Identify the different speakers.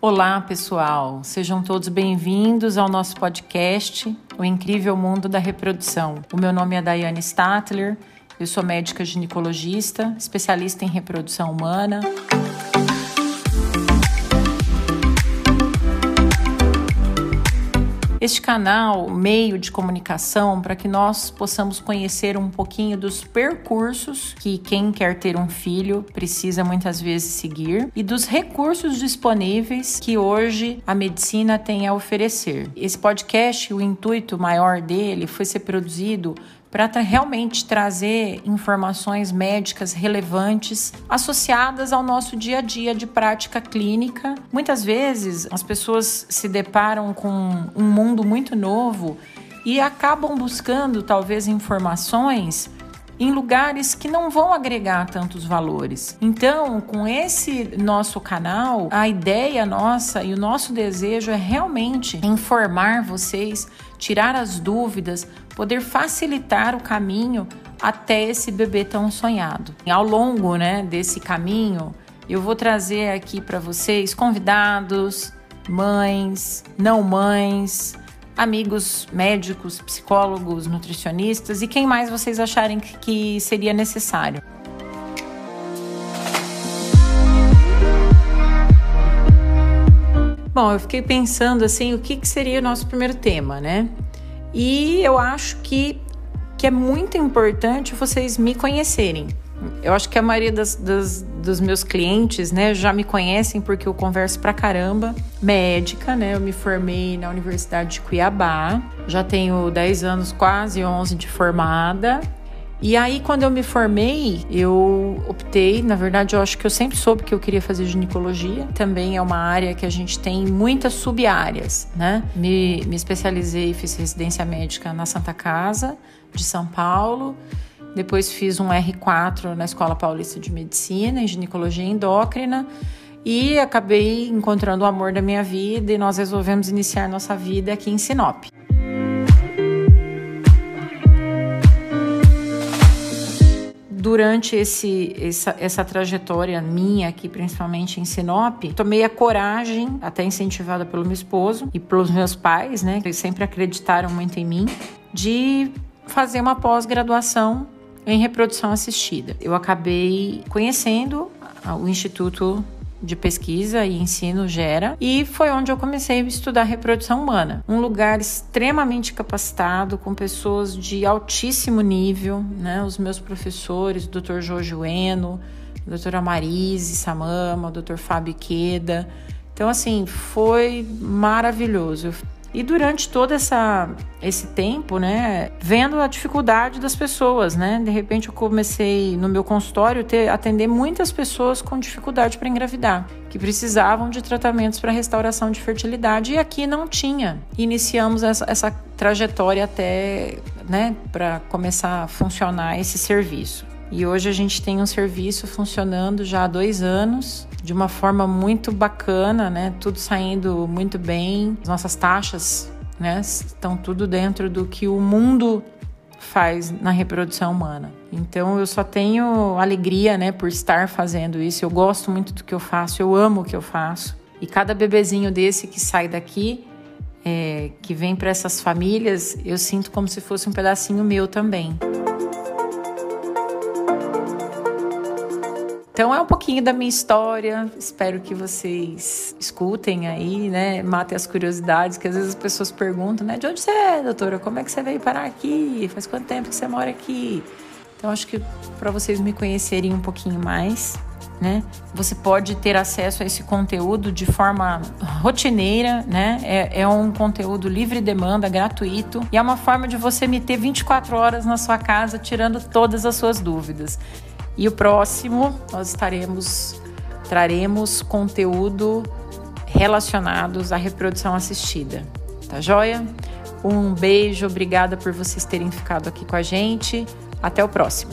Speaker 1: Olá, pessoal. Sejam todos bem-vindos ao nosso podcast, O Incrível Mundo da Reprodução. O meu nome é Daiane Statler, eu sou médica ginecologista, especialista em reprodução humana. Este canal, meio de comunicação para que nós possamos conhecer um pouquinho dos percursos que quem quer ter um filho precisa muitas vezes seguir e dos recursos disponíveis que hoje a medicina tem a oferecer. Esse podcast, o intuito maior dele foi ser produzido para realmente trazer informações médicas relevantes associadas ao nosso dia a dia de prática clínica. Muitas vezes as pessoas se deparam com um mundo muito novo e acabam buscando talvez informações em lugares que não vão agregar tantos valores. Então, com esse nosso canal, a ideia nossa e o nosso desejo é realmente informar vocês, tirar as dúvidas, poder facilitar o caminho até esse bebê tão sonhado. Ao longo, né, desse caminho, eu vou trazer aqui para vocês convidados, mães, não mães, amigos médicos, psicólogos, nutricionistas e quem mais vocês acharem que seria necessário. Bom, eu fiquei pensando assim, o que, que seria o nosso primeiro tema, né? E eu acho que, que é muito importante vocês me conhecerem. Eu acho que a maioria das, das, dos meus clientes, né, já me conhecem porque eu converso pra caramba. Médica, né? Eu me formei na Universidade de Cuiabá. Já tenho 10 anos, quase 11 de formada. E aí, quando eu me formei, eu optei, na verdade, eu acho que eu sempre soube que eu queria fazer ginecologia. Também é uma área que a gente tem muitas sub-áreas, né? Me, me especializei, fiz residência médica na Santa Casa de São Paulo. Depois fiz um R4 na Escola Paulista de Medicina, em ginecologia endócrina. E acabei encontrando o amor da minha vida e nós resolvemos iniciar nossa vida aqui em Sinop. durante esse, essa, essa trajetória minha aqui, principalmente em Sinop, tomei a coragem, até incentivada pelo meu esposo e pelos meus pais, né, que sempre acreditaram muito em mim, de fazer uma pós-graduação em reprodução assistida. Eu acabei conhecendo o Instituto de pesquisa e ensino gera e foi onde eu comecei a estudar reprodução humana. Um lugar extremamente capacitado com pessoas de altíssimo nível, né? Os meus professores, Dr. Jorge Ueno, a doutora Marise Samama, Dr. Fábio Queda. Então assim, foi maravilhoso. E durante todo essa, esse tempo, né, vendo a dificuldade das pessoas, né, de repente eu comecei no meu consultório ter atender muitas pessoas com dificuldade para engravidar, que precisavam de tratamentos para restauração de fertilidade e aqui não tinha. Iniciamos essa, essa trajetória até, né, para começar a funcionar esse serviço. E hoje a gente tem um serviço funcionando já há dois anos, de uma forma muito bacana, né? Tudo saindo muito bem. Nossas taxas, né, estão tudo dentro do que o mundo faz na reprodução humana. Então eu só tenho alegria, né, por estar fazendo isso. Eu gosto muito do que eu faço, eu amo o que eu faço. E cada bebezinho desse que sai daqui, é, que vem para essas famílias, eu sinto como se fosse um pedacinho meu também. Então é um pouquinho da minha história. Espero que vocês escutem aí, né? Matem as curiosidades, que às vezes as pessoas perguntam, né? De onde você é, doutora? Como é que você veio parar aqui? Faz quanto tempo que você mora aqui? Então acho que para vocês me conhecerem um pouquinho mais, né? Você pode ter acesso a esse conteúdo de forma rotineira, né? É, é, um conteúdo livre demanda, gratuito e é uma forma de você me ter 24 horas na sua casa tirando todas as suas dúvidas. E o próximo nós estaremos traremos conteúdo relacionados à reprodução assistida. Tá joia? Um beijo, obrigada por vocês terem ficado aqui com a gente. Até o próximo.